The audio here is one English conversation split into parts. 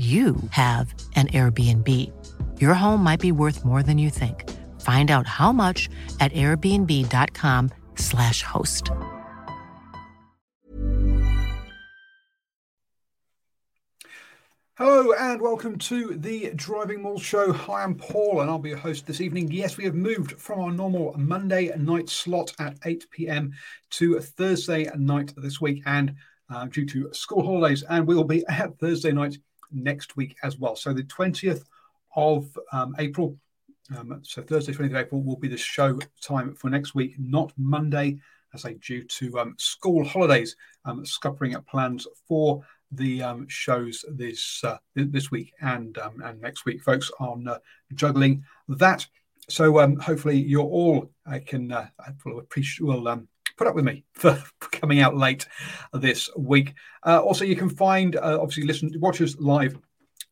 you have an Airbnb. Your home might be worth more than you think. Find out how much at airbnb.com/slash host. Hello and welcome to the Driving Maul Show. Hi, I'm Paul and I'll be your host this evening. Yes, we have moved from our normal Monday night slot at 8 p.m. to Thursday night this week, and uh, due to school holidays, and we will be at Thursday night next week as well. So the 20th of um, April, um, so Thursday, 20th of April, will be the show time for next week, not Monday, as I due to um, school holidays, um, scuppering at plans for the um, shows this uh, this week and um, and next week, folks, on uh, juggling that. So um, hopefully you're all I can uh, will appreciate will um, put up with me for coming out late this week. Uh, also, you can find, uh, obviously, listen, watch us live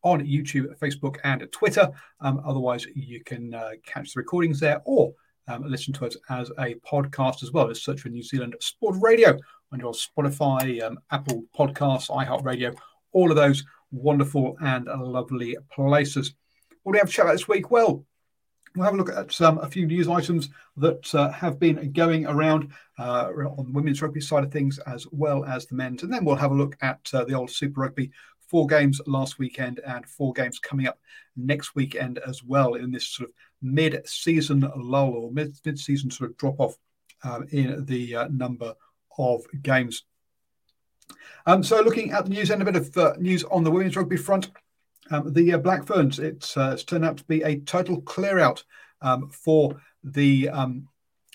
on YouTube, Facebook, and Twitter. Um, otherwise, you can uh, catch the recordings there or um, listen to us as a podcast as well. Just search for New Zealand Sport Radio on your Spotify, um, Apple Podcasts, iHeartRadio, all of those wonderful and lovely places. What do we have to chat about this week? Well, We'll have a look at um, a few news items that uh, have been going around uh, on the women's rugby side of things as well as the men's. And then we'll have a look at uh, the old Super Rugby. Four games last weekend and four games coming up next weekend as well in this sort of mid season lull or mid season sort of drop off um, in the uh, number of games. Um, so, looking at the news and a bit of uh, news on the women's rugby front. Um, the uh, Black Ferns, it's, uh, it's, turned out to be a total clear out um, for the um,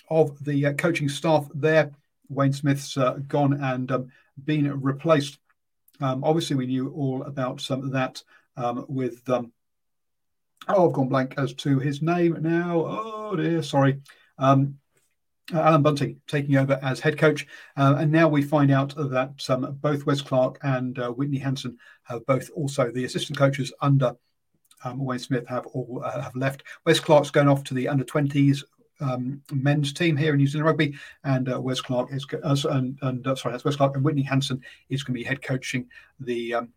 of the uh, coaching staff there. Wayne Smith's uh, gone and um, been replaced. Um, obviously, we knew all about some of that with. oh, I've gone blank as to his name now. Oh dear, sorry. Um, uh, Allan Bunting taking over as head coach. Uh, and now we find out that um, both Wes Clark and uh, Whitney Hansen have both also the assistant coaches under um, Wayne Smith have all uh, have left. Wes Clark's going off to the under 20s um, men's team here in New Zealand Rugby, and uh, Wes Clark is uh, and, and uh, sorry, that's Wes Clarke and Whitney Hansen is going to be head coaching the um,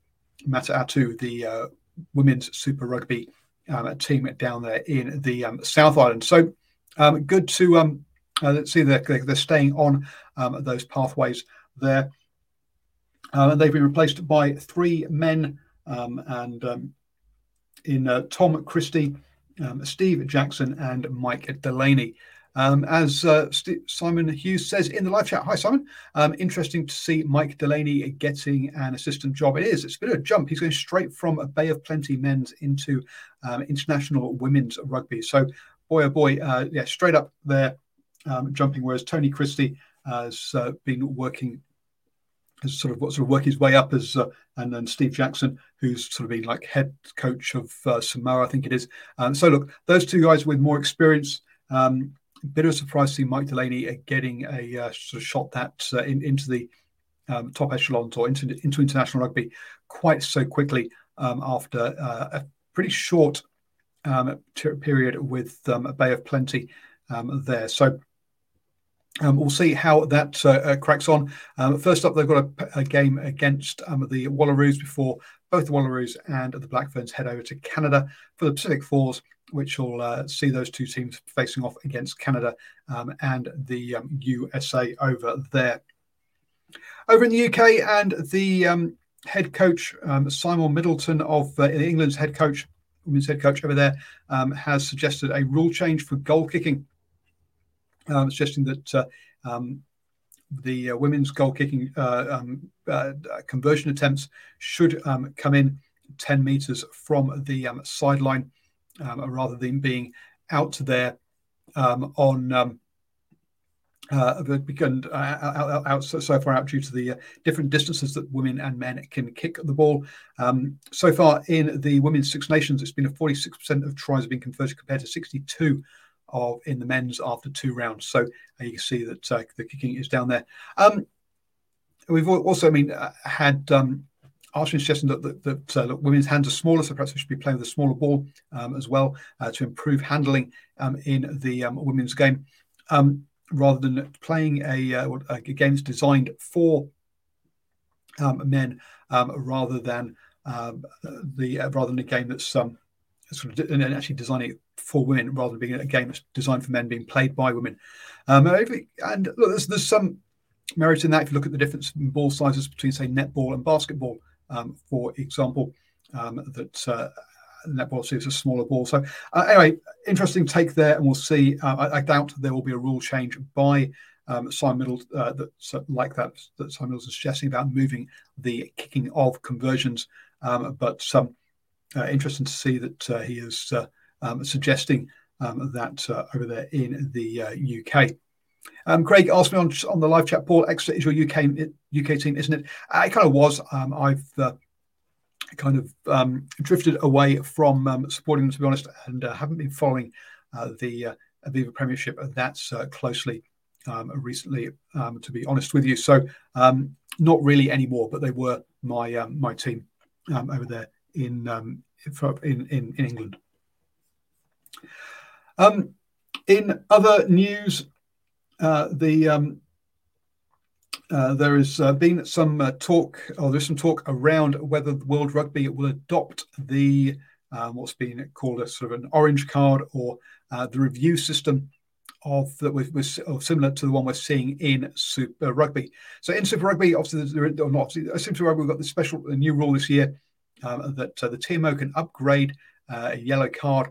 Matatū, the women's Super Rugby um, team down there in the um, South Island. So um, good to uh, see they're, they're staying on um, those pathways there. Uh, they've been replaced by three men, um, and um, in uh, Tom Christie, um, Steve Jackson, and Mike Delaney. Um, as uh, St- Simon Hughes says in the live chat, hi Simon. Um, interesting to see Mike Delaney getting an assistant job. It is. It's a bit of a jump. He's going straight from a Bay of Plenty men's into international women's rugby. So, boy oh boy, uh, yeah, straight up there, jumping. Whereas Tony Christie has uh, been working has sort of what sort of work his way up as uh, and then Steve Jackson, who's sort of been like head coach of uh, Samoa, I think it is. Um, so look, those two guys with more experience. Um, bit of a surprise to see Mike Delaney getting a uh, sort of shot that uh, in, into the um, top echelons or into into international rugby quite so quickly um, after uh, a pretty short um, period with um, a Bay of Plenty there. So Um, we'll see how that uh, uh, cracks on. Um, first up, they've got a, a game against um, the Wallaroos before both the Wallaroos and the Black Ferns head over to Canada for the Pacific Fours, which will uh, see those two teams facing off against Canada um, and the USA um, over there. Over in the UK, and the um, head coach, Simon Middleton of uh, England's head coach, women's head coach over there, has suggested a rule change for goal kicking um, suggesting that uh, um, the uh, women's goal kicking uh, um, uh, conversion attempts should um, come in 10 meters from the um, sideline rather than being out there on. Uh, begun uh, out, out, so, so, far out due to the uh, different distances that women and men can kick the ball. Um, so far in the women's Six Nations, it's been a 46% of tries have been converted compared to 62 of in the men's after two rounds. So uh, you can see that uh, the kicking is down there. Um, we've also, I mean, uh, had um, Arsenal suggesting that, that, that uh, women's hands are smaller, so perhaps we should be playing with a smaller ball um, as well uh, to improve handling um, in the um, women's game, um, rather than playing a, uh, a, game that's designed for men, rather than the rather than a game that's sort of and actually designing it for women rather than being a game that's designed for men being played by women. Um, and look, there's, there's some merit in that if you look at the difference in ball sizes between, say, netball and basketball, um, for example, um, that uh, netball is a smaller ball. So, uh, anyway, interesting take there, and we'll see. Uh, I, I, doubt there will be a rule change by um, Simon Middle uh, that's uh, like that that Simon Middleton is suggesting about moving the kicking of conversions. Um, but um, uh, interesting to see that uh, he is uh, um, suggesting um, that over there in the UK. Um, Craig asked me on, on the live chat, Paul, Exeter is your UK UK team, isn't it? It kind of was. Um, I've uh, kind of um, drifted away from um, supporting them, to be honest, and uh, haven't been following uh, the Aviva Premiership that closely recently, to be honest with you. So not really anymore, but they were my my team over there in um, in, in, in England. Um, in other news, uh, the um, uh, there has uh, been some uh, talk, or there's some talk around whether World Rugby will adopt the uh, what's been called a sort of an orange card or uh, the review system of that was, similar to the one we're seeing in Super Rugby. So in Super Rugby, obviously, there, or not Super Rugby, we've got the special new rule this year um, that uh, the TMO can upgrade uh, a yellow card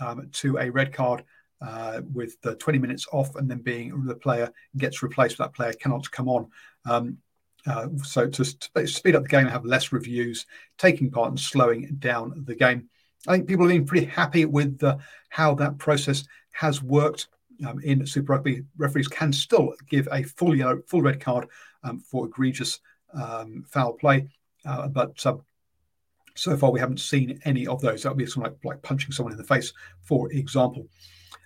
um, to a red card uh, with 20 minutes off and then being the player gets replaced, that player cannot come on. Um, uh, so to, speed up the game and have less reviews, taking part and slowing down the game. I think people have been pretty happy with uh, how that process has worked um, in Super Rugby. Referees can still give a full yellow, full red card um, for egregious um, foul play, uh, but so far, we haven't seen any of those. That would be something like, like punching someone in the face, for example.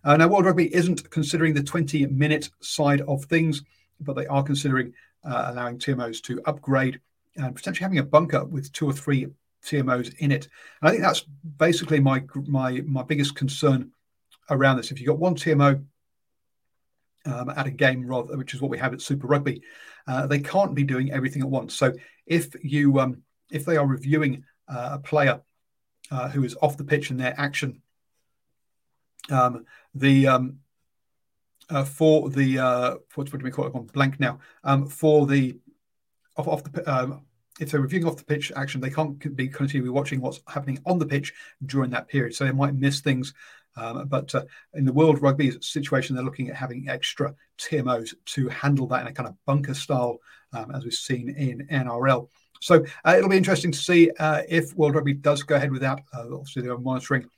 Uh, now, World Rugby isn't considering the 20 minute side of things, but they are considering uh, allowing TMOs to upgrade and potentially having a bunker with two or three TMOs in it. And I think that's basically my my my biggest concern around this. If you've got one TMO um, at a game, rather, which is what we have at Super Rugby, uh, they can't be doing everything at once. So if you um, if they are reviewing a player uh, who is off the pitch in their action. Um, the um, uh, for the uh, what, what do we call it? I'm blank now. Um, for the off, off the um, if they're reviewing off the pitch action, they can't be continually watching what's happening on the pitch during that period, so they might miss things. Um, but uh, in the World Rugby situation, they're looking at having extra TMOs to handle that in a kind of bunker style, um, as we've seen in NRL. So uh, it'll be interesting to see uh, if World Rugby does go ahead with that. Uh, obviously, they're monitoring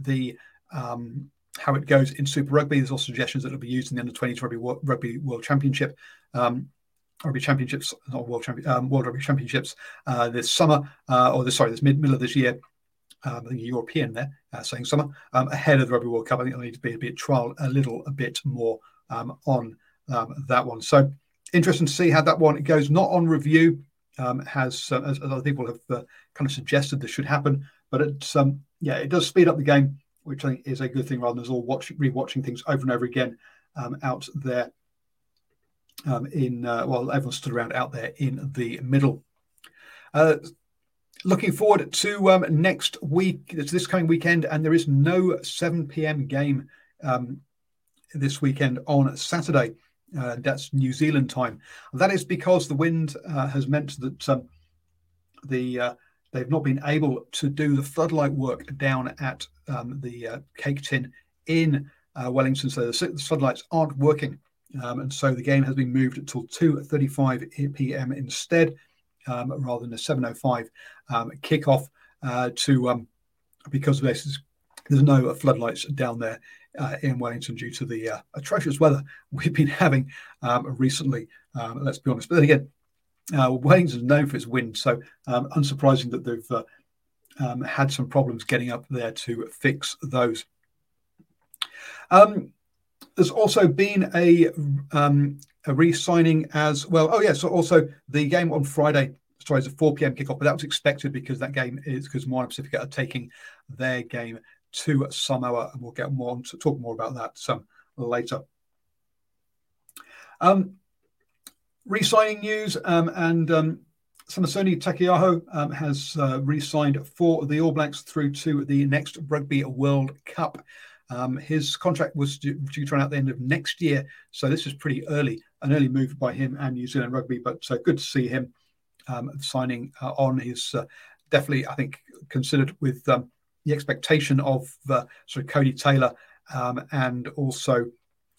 the um, how it goes in Super Rugby. There's also suggestions that it'll be used in the Under 20s Rugby, Rugby World Championship. Um, Rugby Championships, not World, um, World Rugby Championships uh, this summer, uh, or this, sorry, this mid middle of this year. Um, I think European there, uh, saying summer, um, ahead of the Rugby World Cup. I think it'll need to be a bit trial a little a bit more um, on um, that one. So interesting to see how that one goes. Not on review um, has, uh, as, other people have uh, kind of suggested, this should happen. But it's um, yeah, it does speed up the game, which I think is a good thing rather than us all watch rewatching things over and over again um, out there um, in uh, well, everyone stood around out there in the middle. Uh, looking forward to um, next week, it's this coming weekend, and there is no 7 p.m. game um, this weekend on Saturday. Uh, that's New Zealand time. That is because the wind uh, has meant that um, the uh, they've not been able to do the floodlight work down at um, the uh, cake tin in uh, Wellington, so the, the floodlights aren't working. Um, and so the game has been moved until 2:35 p.m. instead, um, rather than a 7:05 um, kickoff. Uh, to um, because there's no floodlights down there uh, in Wellington due to the uh, atrocious weather we've been having um, recently. Um, let's be honest. But then again, uh, Wellington is known for its wind, so unsurprising that they've uh, had some problems getting up there to fix those. Um, there's also been a um, a re-signing as well. Oh yeah, so also the game on Friday. Sorry, it's a 4 p.m. kickoff, but that was expected because that game is because Moana Pacifica are taking their game to Samoa, and we'll get more on to talk more about that some later. Um, re-signing news um, and um, Samisoni Taukei'aho um, has uh, re-signed for the All Blacks through to the next Rugby World Cup. Um, his contract was due, due, to run out the end of next year, so this is pretty early, an early move by him and New Zealand Rugby. But uh, good to see him um, signing uh, on. He's uh, definitely, I think, considered with um, the expectation of uh, sort of Codie Taylor um, and also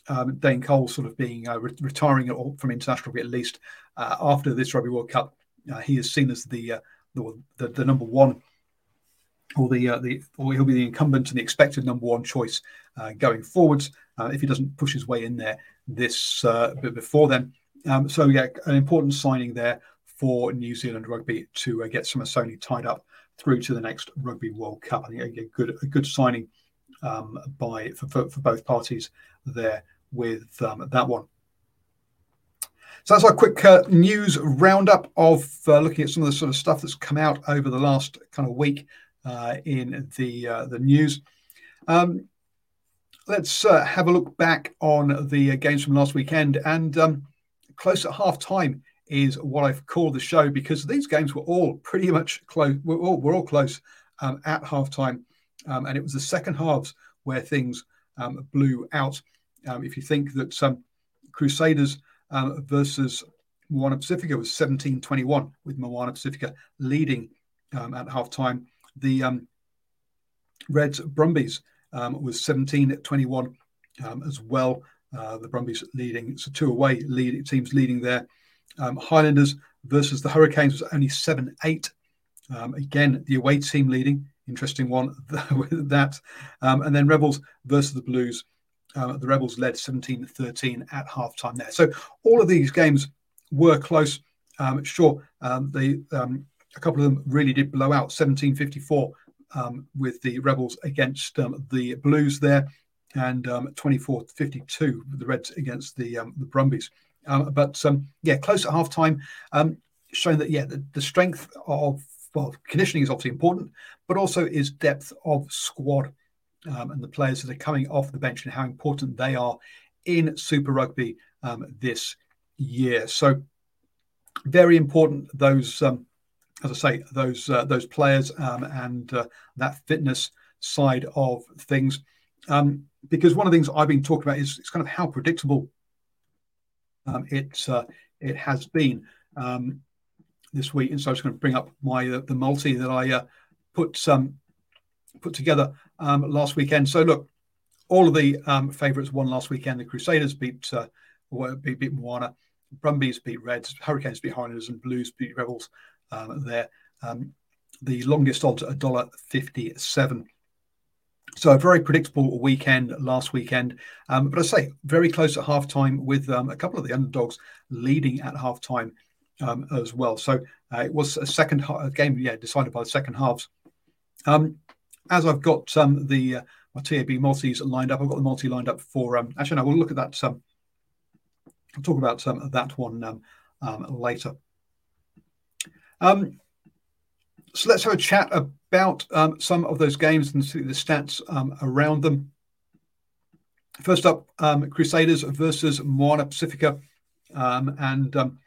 um, Dane Cole sort of being uh, re- retiring from international rugby at least uh, after this Rugby World Cup. he is seen as the, the, the the number one or the uh, the or he'll be the incumbent and the expected number one choice uh, going forwards uh, if he doesn't push his way in there this uh, before then. Um, so yeah, an important signing there for New Zealand rugby to uh, get Samisoni tied up through to the next Rugby World Cup. I think a, good a good signing um, by for, for, for, both parties there with um, that one. So that's our quick uh, news roundup of uh, looking at some of the sort of stuff that's come out over the last kind of week uh, in the uh, the news. Um, let's uh, have a look back on the games from last weekend and um, close at half time is what I've called the show because these games were all pretty much close. We're all, we're all close um, at halftime, um, and it was the second halves where things um, blew out. Um, if you think that some Crusaders um, versus Moana Pacifica was 17-21 with Moana Pacifica leading um, at halftime, the um, Reds Brumbies um, was 17 21 um, as well. Uh, the Brumbies leading, so two away lead, teams leading there. Um, Highlanders versus the Hurricanes was only 7 8. Um, again, the away team leading. Interesting one with that. Um, and then Rebels versus the Blues. Uh, the Rebels led 17 13 at halftime there. So all of these games were close. Um, sure, um, they um, a couple of them really did blow out 1754 um, with the Rebels against um, the Blues there, and um, 24 52 the Reds against the um, the Brumbies. Um, but um, yeah, close at half time, showing that yeah, the, the strength of well, conditioning is obviously important, but also is depth of squad and the players that are coming off the bench and how important they are in Super Rugby this year. So very important those um, as I say, those uh, those players um, and uh, that fitness side of things. Um, because one of the things I've been talking about is, is kind of how predictable um, it uh, it has been um, this week. And so I'm going to bring up my uh, the multi that I uh, put um, put together um, last weekend. So look, all of the favourites won last weekend. The Crusaders beat uh, beat, beat Moana. Brumbies beat Reds, Hurricanes beat Highlanders, and Blues beat Rebels um, there. Um, the longest odds at $1.57. So a very predictable weekend last weekend. Um, but I say very close at halftime with um, a couple of the underdogs leading at halftime um, as well. So uh, it was a second ha- game, yeah, decided by the second halves. Um, as I've got um, the uh, my TAB multis lined up, I've got the multi lined up for. Um, actually, no, we'll look at that. Um, I'll talk about that one later. Um, so let's have a chat about um, some of those games and see the stats um, around them. First up, um, Crusaders versus Moana Pacifica. um, and um,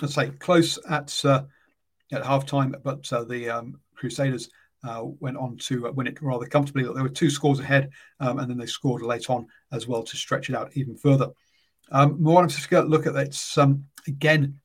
let's say close at uh, at halftime, but uh, the um, Crusaders uh, went on to uh, win it rather comfortably. They were two scores ahead, and then they scored late on as well to stretch it out even further. Moana Pacifica, look at that. Again,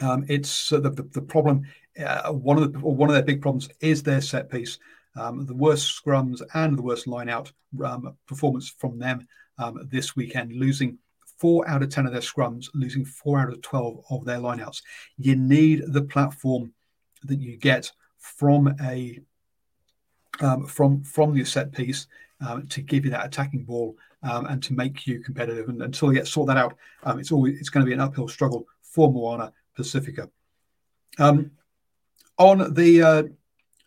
um, it's uh, the, the, problem. Uh, one of the one of their big problems is their set piece. Um, the worst scrums and the worst line out um, performance from them um, this weekend, losing four out of 10 of their scrums, losing four out of 12 of their lineouts. You need the platform that you get from a um, from from your set piece um, to give you that attacking ball um, and to make you competitive. And until you get sort that out, it's always it's going to be an uphill struggle for Moana Pacifica. Um, on the uh,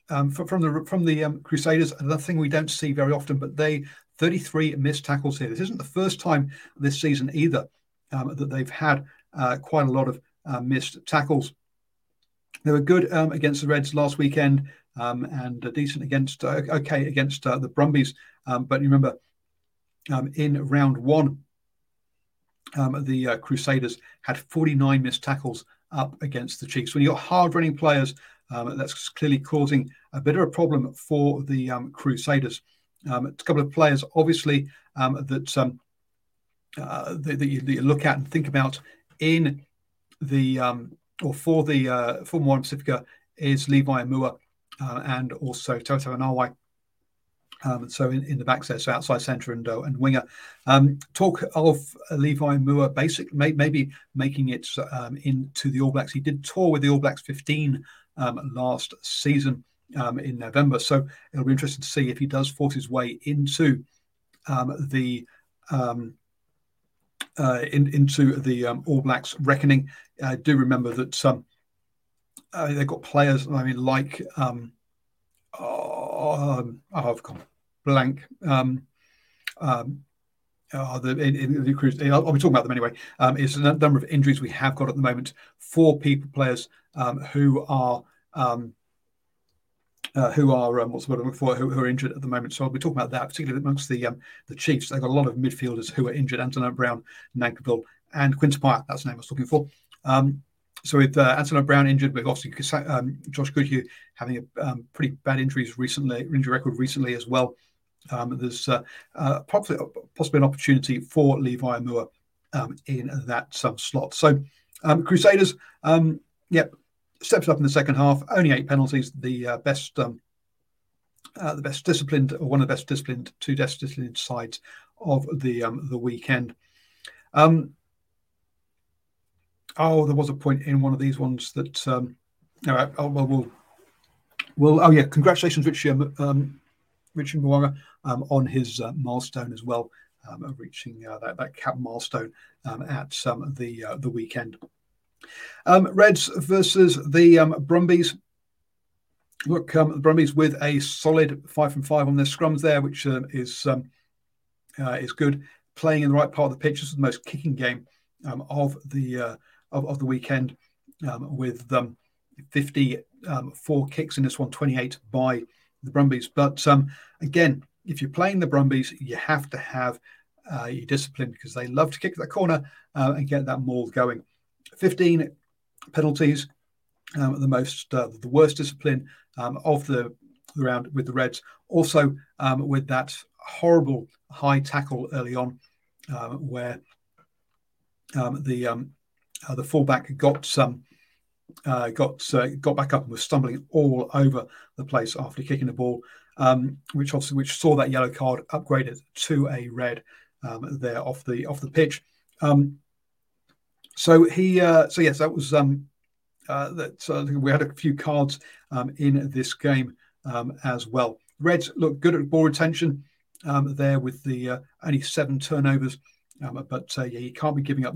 um, from the from the um, Crusaders, another thing we don't see very often, but they 33 missed tackles here. This isn't the first time this season either um, that they've had uh, quite a lot of uh, missed tackles. They were good um, against the Reds last weekend um, and decent against uh, okay against uh, the Brumbies, um, but remember in round one. the uh, Crusaders had 49 missed tackles up against the Chiefs. When you've got hard running players um, that's clearly causing a bit of a problem for the um, Crusaders. Um, a couple of players, obviously, um, that, uh, that, that, you, that, you, look at and think about in the or for the uh, for Moana Pacifica is Levi Aumua uh, and also Toto Anawai. Um, so in, in the back there, so outside centre and uh, and winger. Um, talk of Levi Aumua, basic may, maybe making it um, into the All Blacks. He did tour with the All Blacks 15 um, last season um, in November. So it'll be interesting to see if he does force his way into um, the um, uh, in, into the um, All Blacks reckoning. I do remember that uh, they've got players. I mean, like um, oh, I've gone blank. Um, um, the, in, in the I'll, I'll, be talking about them anyway. Um, is the number of injuries we have got at the moment. Four people, players um, who are um, uh, who are um, what's the word for, who, who, are injured at the moment. So I'll be talking about that, particularly amongst the um, the Chiefs. They've got a lot of midfielders who are injured: Antonio Brown, Nankivell, and Pyatt. That's the name I was looking for. Um, so with uh, Antonio Brown injured, with obviously um, Josh Goodhue having a um, pretty bad injuries recently, injury record recently as well. Um, there's uh, uh, possibly, possibly an opportunity for Levi Aumua um, in that slot. So Crusaders, yep, steps up in the second half. Only eight penalties. The uh, best, um, uh, the best disciplined, or one of the best disciplined, two best disciplined sides of the um, the weekend. Um, oh, there was a point in one of these ones that. Um, all right. Oh, well, we'll. Well, oh yeah, congratulations, Richie, um, um Richie Mo'unga, um, on his uh, milestone as well, um, reaching uh, that, that cap milestone um, at um, the uh, the weekend. Um, Reds versus the um, Brumbies. Look, um, the Brumbies with a solid five from five on their scrums there, which uh, is um, uh, is good. Playing in the right part of the pitch. This is the most kicking game um, of the uh, of, of, the weekend, um, with 54 kicks in this one, 28 by the Brumbies. But again, if you're playing the Brumbies, you have to have uh, your discipline because they love to kick that corner uh, and get that maul going. 15 penalties, um, the most, uh, the worst discipline um, of the, the, round with the Reds. Also, um, with that horrible high tackle early on, uh, where um, the um, uh, the fullback got some. Uh, got uh, got back up and was stumbling all over the place after kicking the ball, um, which obviously which saw that yellow card upgraded to a red there off the off the pitch. Um, so he, uh, so yes, that was um, uh, that. Uh, we had a few cards um, in this game um, as well. Reds look good at ball retention um, there with the uh, only seven turnovers, um, but uh, yeah, you can't be giving up.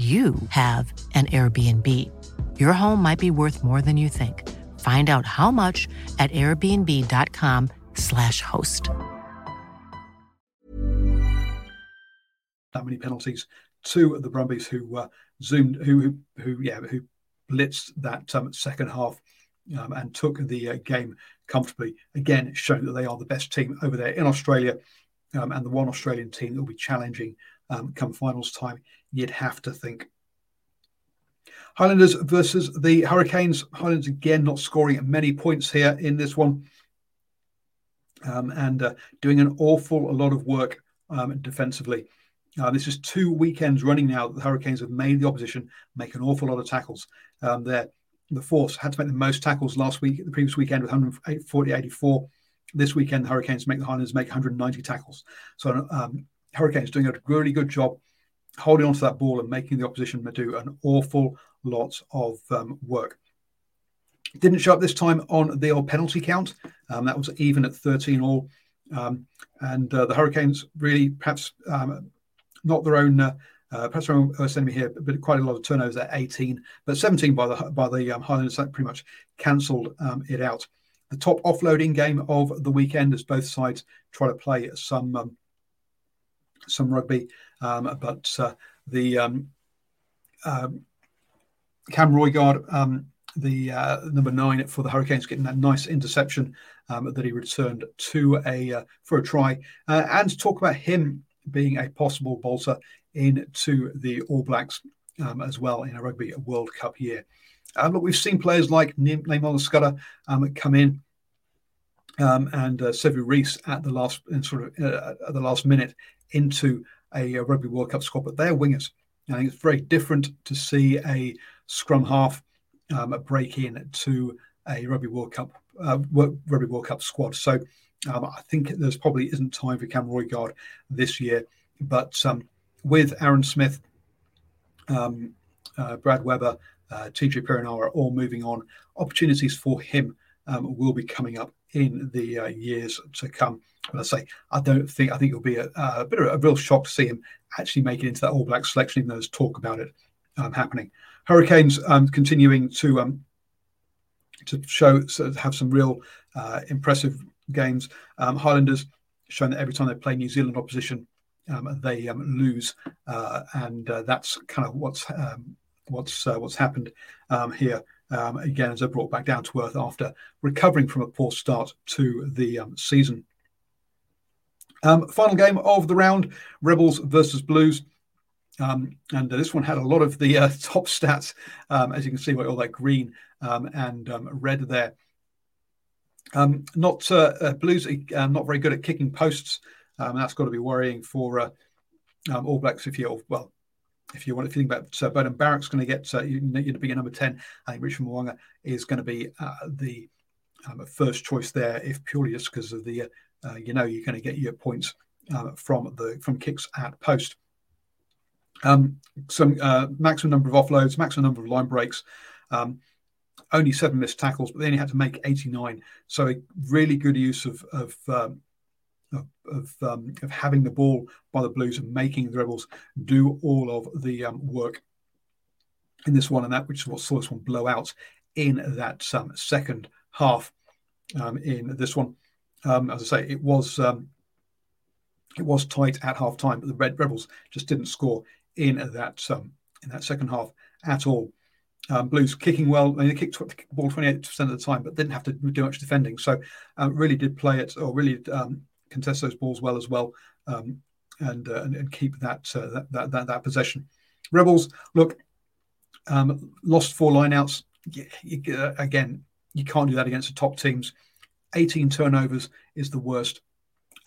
you have an Airbnb. Your home might be worth more than you think. Find out how much at airbnb.com/slash host. that many penalties to the Brumbies, who uh, zoomed, who, who, who, yeah, who blitzed that um, second half um, and took the uh, game comfortably. Again, showing that they are the best team over there in Australia, um, and the one Australian team that will be challenging um, come finals time. You'd have to think. Highlanders versus the Hurricanes. Highlanders again not scoring many points here in this one, um, and uh, doing an awful lot of work um, defensively. Uh, this is two weekends running now that the Hurricanes have made the opposition make an awful lot of tackles. Um, the Force had to make the most tackles last week, the previous weekend with 140, 84. This weekend, the Hurricanes make the Highlanders make 190 tackles. So um, Hurricanes doing a really good job holding onto that ball and making the opposition do an awful lot of um, work. Didn't show up this time on the old penalty count. Um, that was even at 13 all. Um, and uh, the Hurricanes really perhaps um, not their own, uh, uh, perhaps own worst enemy here, but quite a lot of turnovers at 18, but 17 by the by the um, Highlanders that pretty much cancelled um, it out. The top offloading game of the weekend as both sides try to play some some rugby, um, but uh, the um, uh, Cam Roigard, um, the uh, number nine for the Hurricanes, getting that nice interception um, that he returned to a uh, for a try, uh, and talk about him being a possible bolter into the All Blacks um, as well in a Rugby World Cup year. Uh, look, we've seen players like Naimal Scudder um, come in um, and uh, Sevu Reece at the last sort of uh, at the last minute into a, a, Rugby World Cup squad, but they're wingers. I think it's very different to see a scrum half um, break in to a Rugby World Cup uh, Rugby World Cup squad. So um, I think there's probably isn't time for Cam Roigard this year, but um, with Aaron Smith, um, uh, Brad Weber, uh, TJ Perenara all moving on, opportunities for him um, will be coming up in the uh, years to come. But I say, I don't think I think it'll be a, a bit of a, real shock to see him actually make it into that All Black selection, even though there's talk about it um, happening. Hurricanes um, continuing to um, to show have some real uh, impressive games. Um, Highlanders showing that every time they play New Zealand opposition, um, they um, lose, uh, and uh, that's kind of what's what's uh, what's happened here again as they're brought back down to earth after recovering from a poor start to the season. Um, final game of the round Rebels versus Blues. Um, and uh, this one had a lot of the uh, top stats, um, as you can see, by all that green um, and red there. not uh, uh Blues, uh, not very good at kicking posts. and that's got to be worrying for uh, All Blacks if you're, well, if you want, you think about uh, Beauden Barrett's going to get uh, you, you to be number ten, I think Richard Mo'unga is going to be the um, first choice there, if purely just because of the uh, you know you're going to get your points uh, from the from kicks at post. Um, some uh, maximum number of offloads, maximum number of line breaks. Um, only seven missed tackles, but they only had to make 89. So a really good use of, of um, of um, of, having the ball by the Blues and making the Rebels do all of the um, work in this one, and that which is what saw this one blow out in that um, second half. Um, in this one, um, as I say, it was um, it was tight at half time, but the Red Rebels just didn't score in that in that second half at all. Um, Blues kicking well. I mean, they kicked the ball 28% of the time, but didn't have to do much defending. So, uh, really did play it, or really um, contest those balls well as well, um, and, uh, and, and keep that, uh, that, that that possession. Rebels look um, lost four lineouts. Uh, again, you can't do that against the top teams. 18 turnovers is the worst.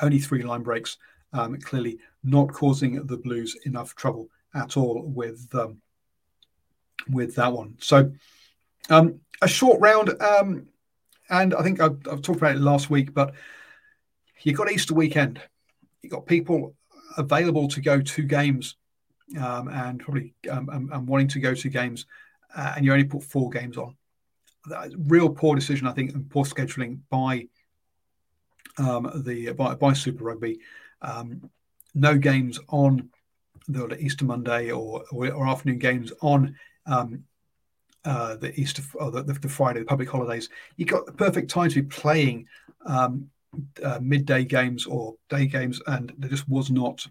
Only three line breaks. um, clearly not causing the Blues enough trouble at all with um, with that one. So um, a short round, um, and I think I've, I've, talked about it last week, but you've got Easter weekend. You've got people available to go to games um, and probably um, and, and, wanting to go to games, uh, and you only put four games on. Real poor decision, I think, and poor scheduling by um, the by, by Super Rugby. Um, no games on the Easter Monday or, or, afternoon games on um, uh, the Easter or the, the, Friday, the public holidays. You got the perfect time to be playing um, uh, midday games or day games, and there just was not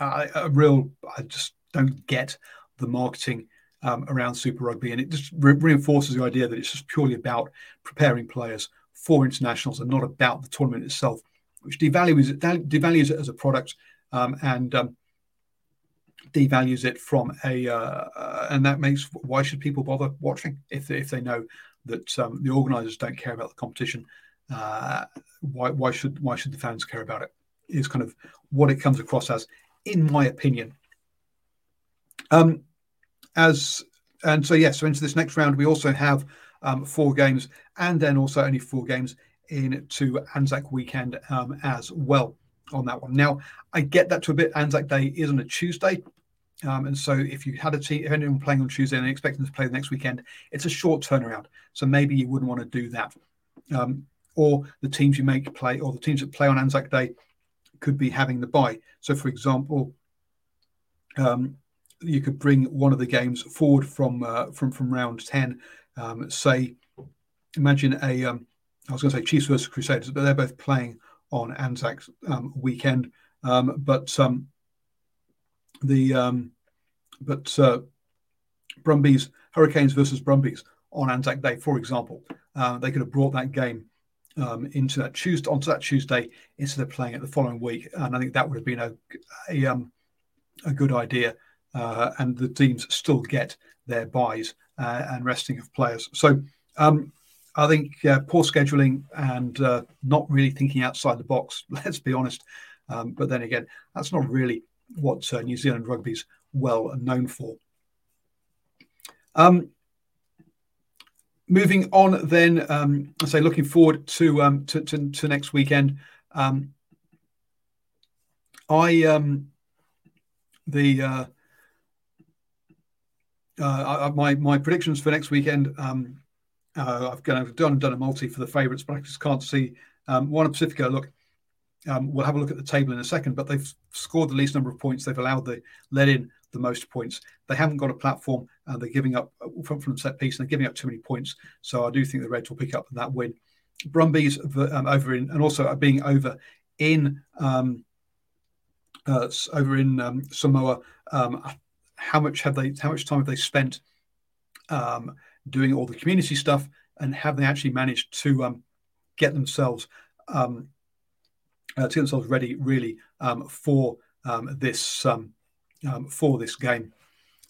uh, a real. I just don't get the marketing um, around Super Rugby, and it just re- reinforces the idea that it's just purely about preparing players for internationals and not about the tournament itself, which devalues it, devalues it as a product um, and um, devalues it from a, uh, and that makes why should people bother watching if they, if they know that um, the organisers don't care about the competition? Uh, why why should why should the fans care about it? Is kind of what it comes across as, in my opinion. Um, as and so yes, so into this next round we also have um, four games, and then also only four games into Anzac weekend um, as well on that one. Now, I get that to a bit. Anzac Day is on a Tuesday. Um, and so if you had a team, if anyone playing on Tuesday and expecting to play the next weekend, it's a short turnaround. So maybe you wouldn't want to do that. Um, or the teams you make play, or the teams that play on Anzac Day could be having the bye. So, for example, um, you could bring one of the games forward from uh, from from round ten um, say, imagine a, um, I was going to say Chiefs versus Crusaders, but they're both playing on Anzac um, weekend. Um, but um, the um, but uh, Brumbies Hurricanes versus Brumbies on Anzac Day, for example, uh, they could have brought that game into that Tuesday onto that Tuesday instead of playing it the following week, and I think that would have been a a, a good idea. Uh, and the teams still get their buys uh, and resting of players. So um, I think poor scheduling and uh, not really thinking outside the box. Let's be honest. Um, but then again, that's not really what uh, New Zealand rugby's well known for. Um, moving on, then, um, I say looking forward to um, to, to, to, next weekend. Um, I um, the uh, uh, my my predictions for next weekend. Um, uh, I've done done a multi for the favourites, but I just can't see um, Moana Pacifica. Look, um, we'll have a look at the table in a second, but they've scored the least number of points. They've allowed the let in the most points. They haven't got a platform. Uh, they're giving up uh, from from set piece, and they're giving up too many points. So I do think the Reds will pick up that win. Brumbies um, over in, and also being over in um, uh, over in um, Samoa. Um, how much have they how much time have they spent um, doing all the community stuff? And have they actually managed to um, get themselves um, uh, to get themselves ready really um, for um, this um, for this game?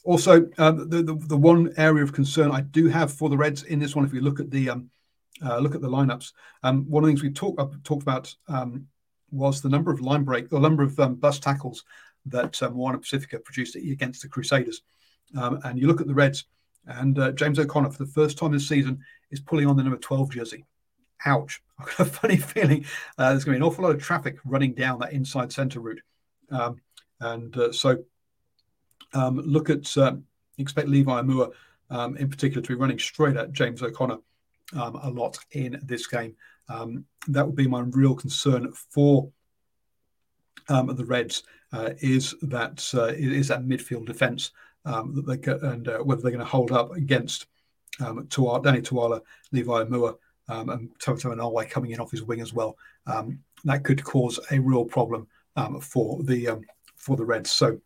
Also the, the, the one area of concern I do have for the Reds in this one if you look at the uh, look at the lineups one of the things we talked talked about was the number of line break the number of bus tackles that um, Moana Pacifica produced against the Crusaders. Um, and you look at the Reds, and uh, James O'Connor, for the first time this season, is pulling on the number 12 jersey. Ouch. I've got a funny feeling uh, there's going to be an awful lot of traffic running down that inside centre route. Um, and uh, so um, look at, um, expect Levi Aumua um, in particular to be running straight at James O'Connor a lot in this game. That would be my real concern for the Reds uh, is that uh, is that midfield defence um, that they and uh, whether they're going to hold up against um, Toala, Danny Toala, Levi Aumua, um, and Toto and Alway coming in off his wing as well. Um, that could cause a real problem um, for the um, for the Reds. So.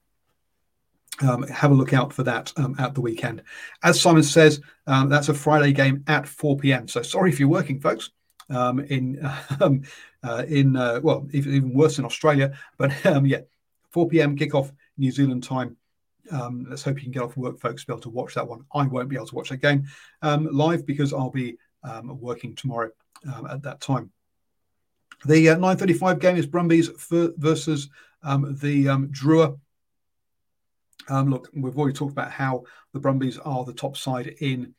Um, have a look out for that um, at the weekend. As Simon says, um, that's a Friday game at 4 p.m. So sorry if you're working, folks. in uh, in uh, well, even, worse in Australia. But um, yeah, 4 p.m. kickoff New Zealand time. Um, let's hope you can get off work, folks, to be able to watch that one. I won't be able to watch that game um, live because I'll be um, working tomorrow um, at that time. The uh, 9:35 game is Brumbies versus um, the um, Drua. Look, we've already talked about how the Brumbies are the top side in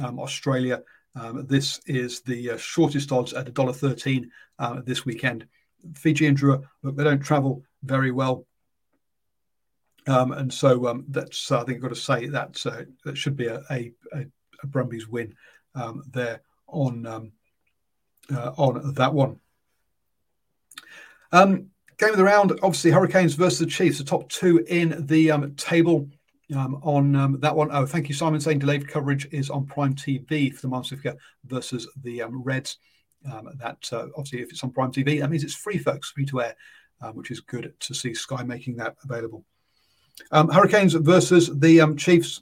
Australia. Um, this is the uh, shortest odds at $1.13 uh, this weekend. Fiji and Drua, look, they don't travel very well. Um, and so um, that's, I think I've got to say that uh, that should be a, a, a Brumbies win um, there on um, uh, on that one. Um, game of the round, obviously Hurricanes versus the Chiefs, the top two in the table. Um, on um, that one. Oh, thank you, Simon, saying delayed coverage is on Prime TV for the Pacifica versus the um, Reds. Um, that uh, obviously, if it's on Prime TV, that means it's free, folks, free to air, uh, which is good to see Sky making that available. Um, Hurricanes versus the um, Chiefs.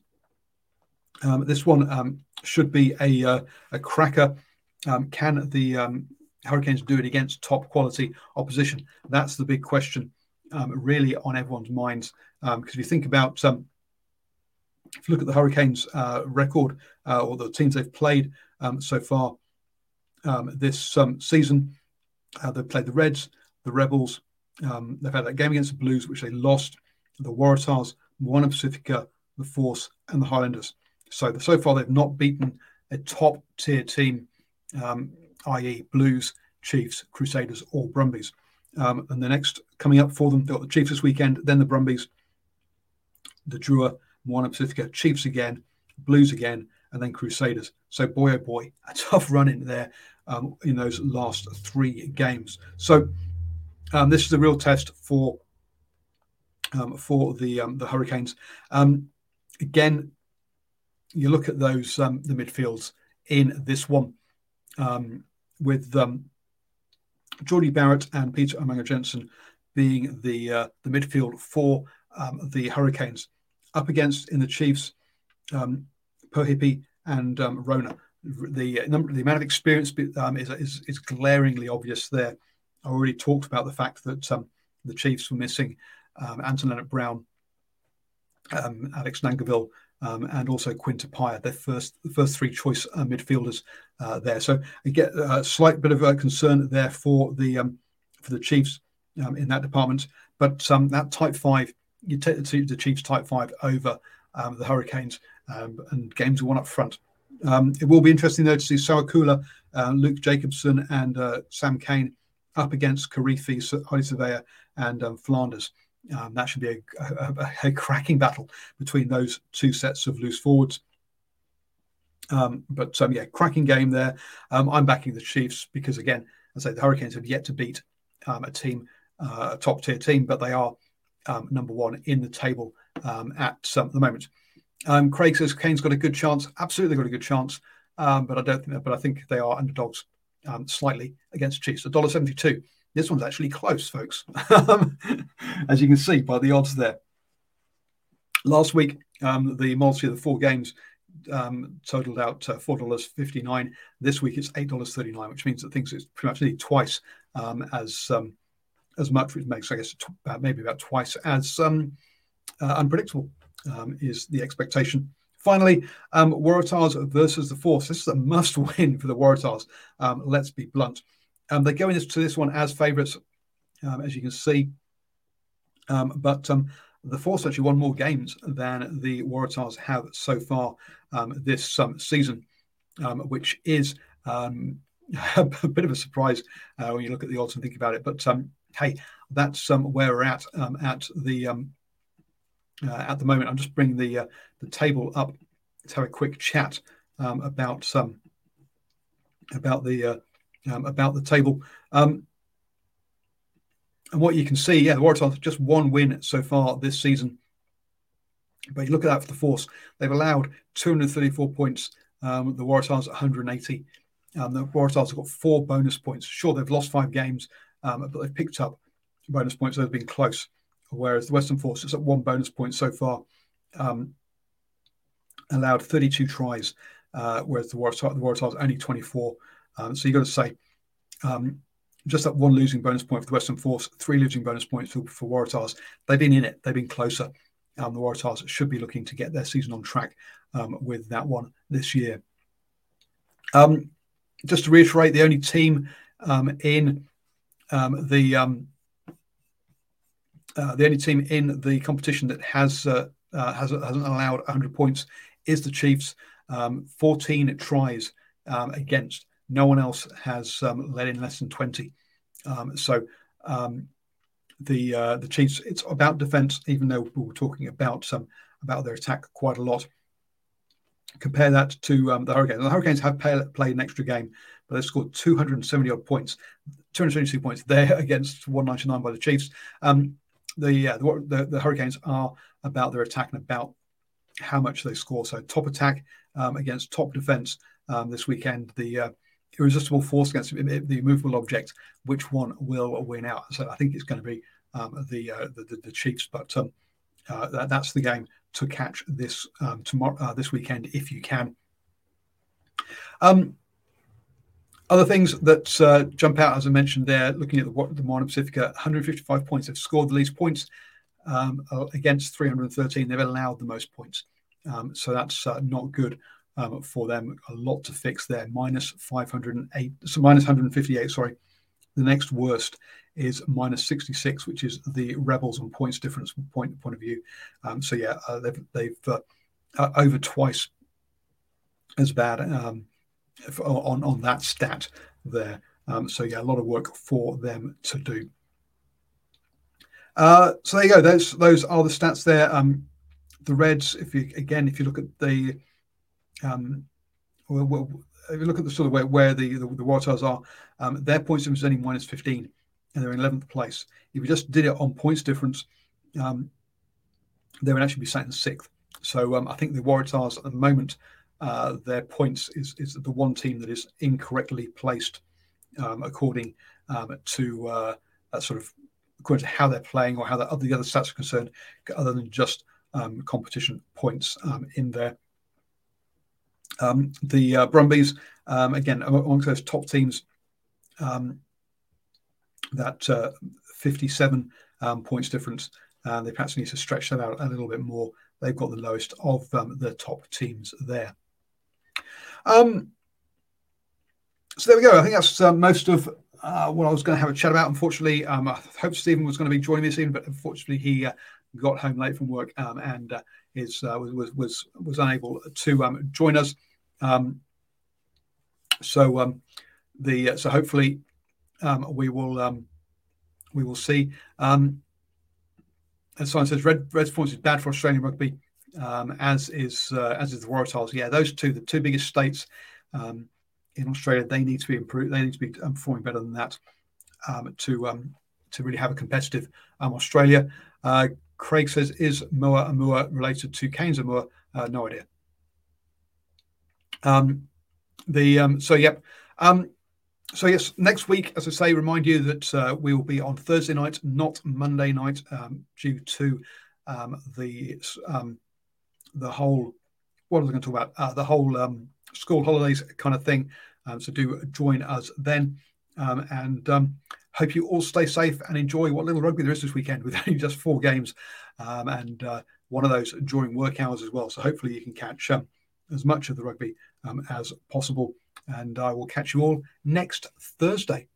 this one should be a, uh, a cracker. can the Hurricanes do it against top quality opposition? That's the big question, um, really, on everyone's minds. Because um, if you think about, um, if you look at the Hurricanes' uh, record uh, or the teams they've played um, so far um, this um, season, uh, they've played the Reds, the Rebels. they've had that game against the Blues, which they lost. The Waratahs, Moana Pacifica, the Force, and the Highlanders. So so far they've not beaten a top tier team um, i.e., Blues, Chiefs, Crusaders, or Brumbies. Um, and the next coming up for them, they've got the Chiefs this weekend, then the Brumbies, the Drua, Moana Pacifica, Chiefs again, Blues again, and then Crusaders. So, boy, oh boy, a tough run in there um, in those last three games. So, um, this is a real test for um, for the um, the Hurricanes. Um, again, you look at those um, the midfields in this one. With Jordie Barrett and Peter Umaga-Jensen being the uh, the midfield for the Hurricanes. Up against in the Chiefs, um, Pohipi and um, Rona. The uh, number, the amount of experience um, is, is, is glaringly obvious there. I already talked about the fact that um, the Chiefs were missing um, Anton Lienert-Brown, um, Alex Nankivell, um, and also Quinn Tupaea, their first first three choice uh, midfielders uh, there. So I get a slight bit of a concern there for the for the Chiefs in that department. But that type five, you take the, the Chiefs type five over um, the Hurricanes, um, and games are won up front. it will be interesting though to see Sowakula, uh, Luke Jacobson, and uh, Sam Cane up against Kirifi, Holly Surveyor, and Flanders. Um, that should be a, a, a, cracking battle between those two sets of loose forwards. Um, but um, yeah, cracking game there. Um, I'm backing the Chiefs because, again, I say the Hurricanes have yet to beat um, a team, uh, a top tier team, but they are um, number one in the table at the moment. Craig says Canes got a good chance. Absolutely got a good chance, but I don't think. But I think they are underdogs slightly against Chiefs. A dollar seventy-two. This one's actually close, folks, as you can see by the odds there. Last week, um, the multi of the four games um, totaled out uh, $4.59. This week it's $8.39, which means that things is pretty much nearly twice um, as um, as much, which makes, I guess, t- maybe about twice as um, uh, unpredictable um, is the expectation. Finally, um, Waratahs versus the Force. This is a must win for the Waratahs. Um, let's be blunt. Um, they go into this one as favourites, um, as you can see. Um, but um, the Force actually won more games than the Waratahs have so far um, this um, season, which is a bit of a surprise uh, when you look at the odds and think about it. But hey, that's where we're at at the uh, at the moment. I'm just bringing the uh, the table up. Let's have a quick chat about some about the uh, um, about the table. Um, and what you can see, yeah, the Waratahs just one win so far this season. But you look at that for the Force, they've allowed 234 points. Um, the Waratahs 180. Um, the Waratahs have got four bonus points. Sure, they've lost five games, um, but they've picked up bonus points. They've been close. Whereas the Western Force is at one bonus point so far, um, allowed 32 tries, uh, whereas the Waratahs, the only 24. Um, so you've got to say, um, just that one losing bonus point for the Western Force, three losing bonus points for, for Waratahs. They've been in it, they've been closer. Um, the Waratahs should be looking to get their season on track um, with that one this year. Um, just to reiterate, the only team um, in um, the um, uh, the only team in the competition that has uh, uh, has hasn't allowed 100 points is the Chiefs. Um, 14 tries um, against. No one else has um, led in less than 20. Um, so the uh, the Chiefs, it's about defense, even though we were talking about about their attack quite a lot. Compare that to um, the Hurricanes. The Hurricanes have pay, played an extra game, but they've scored 270 odd points, 272 points there against 199 by the Chiefs. Um, the, uh, the, the Hurricanes are about their attack and about how much they score. So top attack um, against top defense um, this weekend. The uh, irresistible force against the immovable object. Which one will win out? So I think it's going to be um, the, uh, the, the Chiefs, but um, uh, that, that's the game to catch this um, tomorrow uh, this weekend if you can. Um, other things that uh, jump out, as I mentioned there, looking at the, the Moana Pacifica, 155 points. They've scored the least points um, uh, against 313. They've allowed the most points. Um, so that's uh, not good um, for them. A lot to fix there. Minus 508, so minus 158, sorry. The next worst is minus 66, which is the Rebels on points difference point point of view. Um, so yeah, uh, they've, they've uh, uh, over twice as bad um, on on that stat there. Um, so yeah, a lot of work for them to do. Uh, so there you go. Those those are the stats there. Um, the Reds, if you again, if you look at the, um, well, well if you look at the sort of where, where the, the the Waratahs are, um, their points difference is only minus fifteen, and they're in eleventh place. If you just did it on points difference, um, they would actually be sat in sixth. So um, I think the Waratahs at the moment uh, their points is, is the one team that is incorrectly placed um, according um, to uh, sort of according to how they're playing or how the other, the other stats are concerned, other than just um, competition points um, in there. Um, the uh, Brumbies, um, again, amongst those top teams, that uh, 57 points difference, uh, they perhaps need to stretch that out a little bit more. They've got the lowest of the top teams there. Um, so there we go. I think that's uh, most of uh, what I was going to have a chat about. Unfortunately, um, I hope Stephen was going to be joining me soon, but unfortunately he uh, got home late from work um, and uh, is uh, was was was unable to um, join us. Um, so um, the uh, so hopefully we will we will see. as someone says, red red points is bad for Australian rugby um, as is uh, as is the Waratahs. Yeah, those two, the two biggest states um, in Australia, they need to be improved. They need to be um, performing better than that um, to um, to really have a competitive um, Australia. Uh, Craig says, is Moa Amua related to Cairns Amua? Uh, no idea. the so yep. so yes, next week, as I say, remind you that uh, we will be on Thursday night, not Monday night, due to the the whole what was I going to talk about? Uh, the whole um, school holidays kind of thing. Um, so do join us then, um, and um, hope you all stay safe and enjoy what little rugby there is this weekend with only just four games, um, and uh, one of those during work hours as well. So hopefully you can catch um, as much of the rugby as possible. And I will catch you all next Thursday.